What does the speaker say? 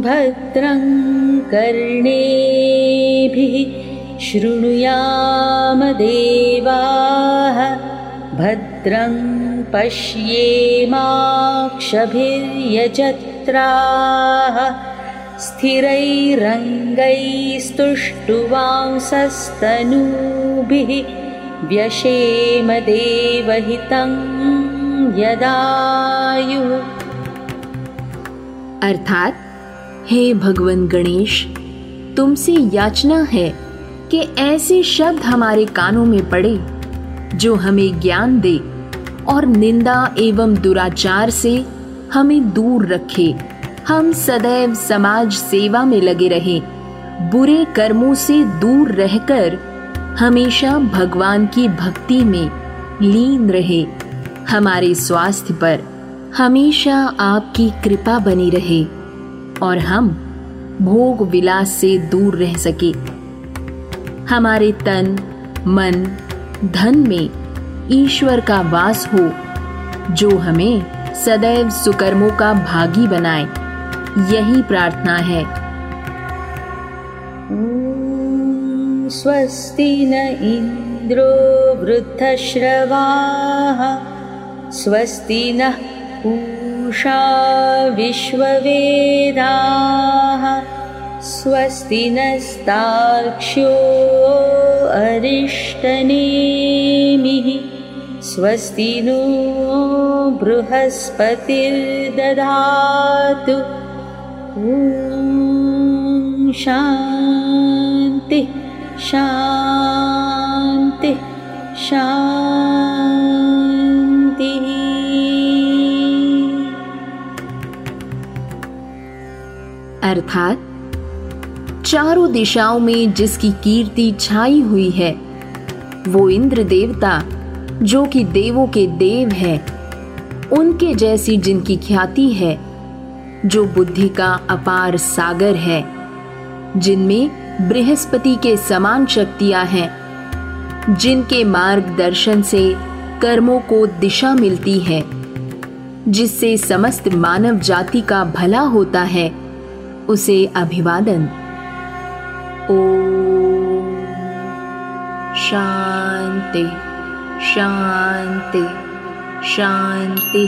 भद्रं कर्णेभिः शृणुयाम देवाः। भद्रं पश्येमाक्षभिर्यजत्राः स्थिरैरङ्गैस्तुष्टुवांसस्तनूभिः व्यशेम देवहितं यदायुः। अर्थात, हे भगवान गणेश, तुमसे याचना है कि ऐसे शब्द हमारे कानों में पड़े, जो हमें ज्ञान दे और निंदा एवं दुराचार से हमें दूर रखे। हम सदैव समाज सेवा में लगे रहें। बुरे कर्मों से दूर रहकर हमेशा भगवान की भक्ति में लीन रहे। हमारे स्वास्थ्य पर हमेशा आपकी कृपा बनी रहे और हम भोग विलास से दूर रह सके। हमारे तन, मन, धन में ईश्वर का वास हो, जो हमें सदैव सुकर्मों का भागी बनाए। यही प्रार्थना है। स्वस्ति न इन्द्रो वृद्धश्रवाः, स्वस्ति नः पूषा विश्ववेदाः स्वस्ति नस्ताक्ष्यो अरिष्टनेमिः स्वस्ति नो बृहस्पतिर्दधातु शान्ति शान्ति शान्तिः अर्थात चारों दिशाओं में जिसकी कीर्ति छाई हुई है, वो इंद्र देवता, जो कि देवों के देव है, उनके जैसी जिनकी ख्याति है, जो बुद्धि का अपार सागर है, जिनमें बृहस्पति के समान शक्तियाँ हैं, जिनके मार्गदर्शन से कर्मों को दिशा मिलती है, जिससे समस्त मानव जाति का भला होता है। उसे अभिवादन। ओ शांति शांति शांति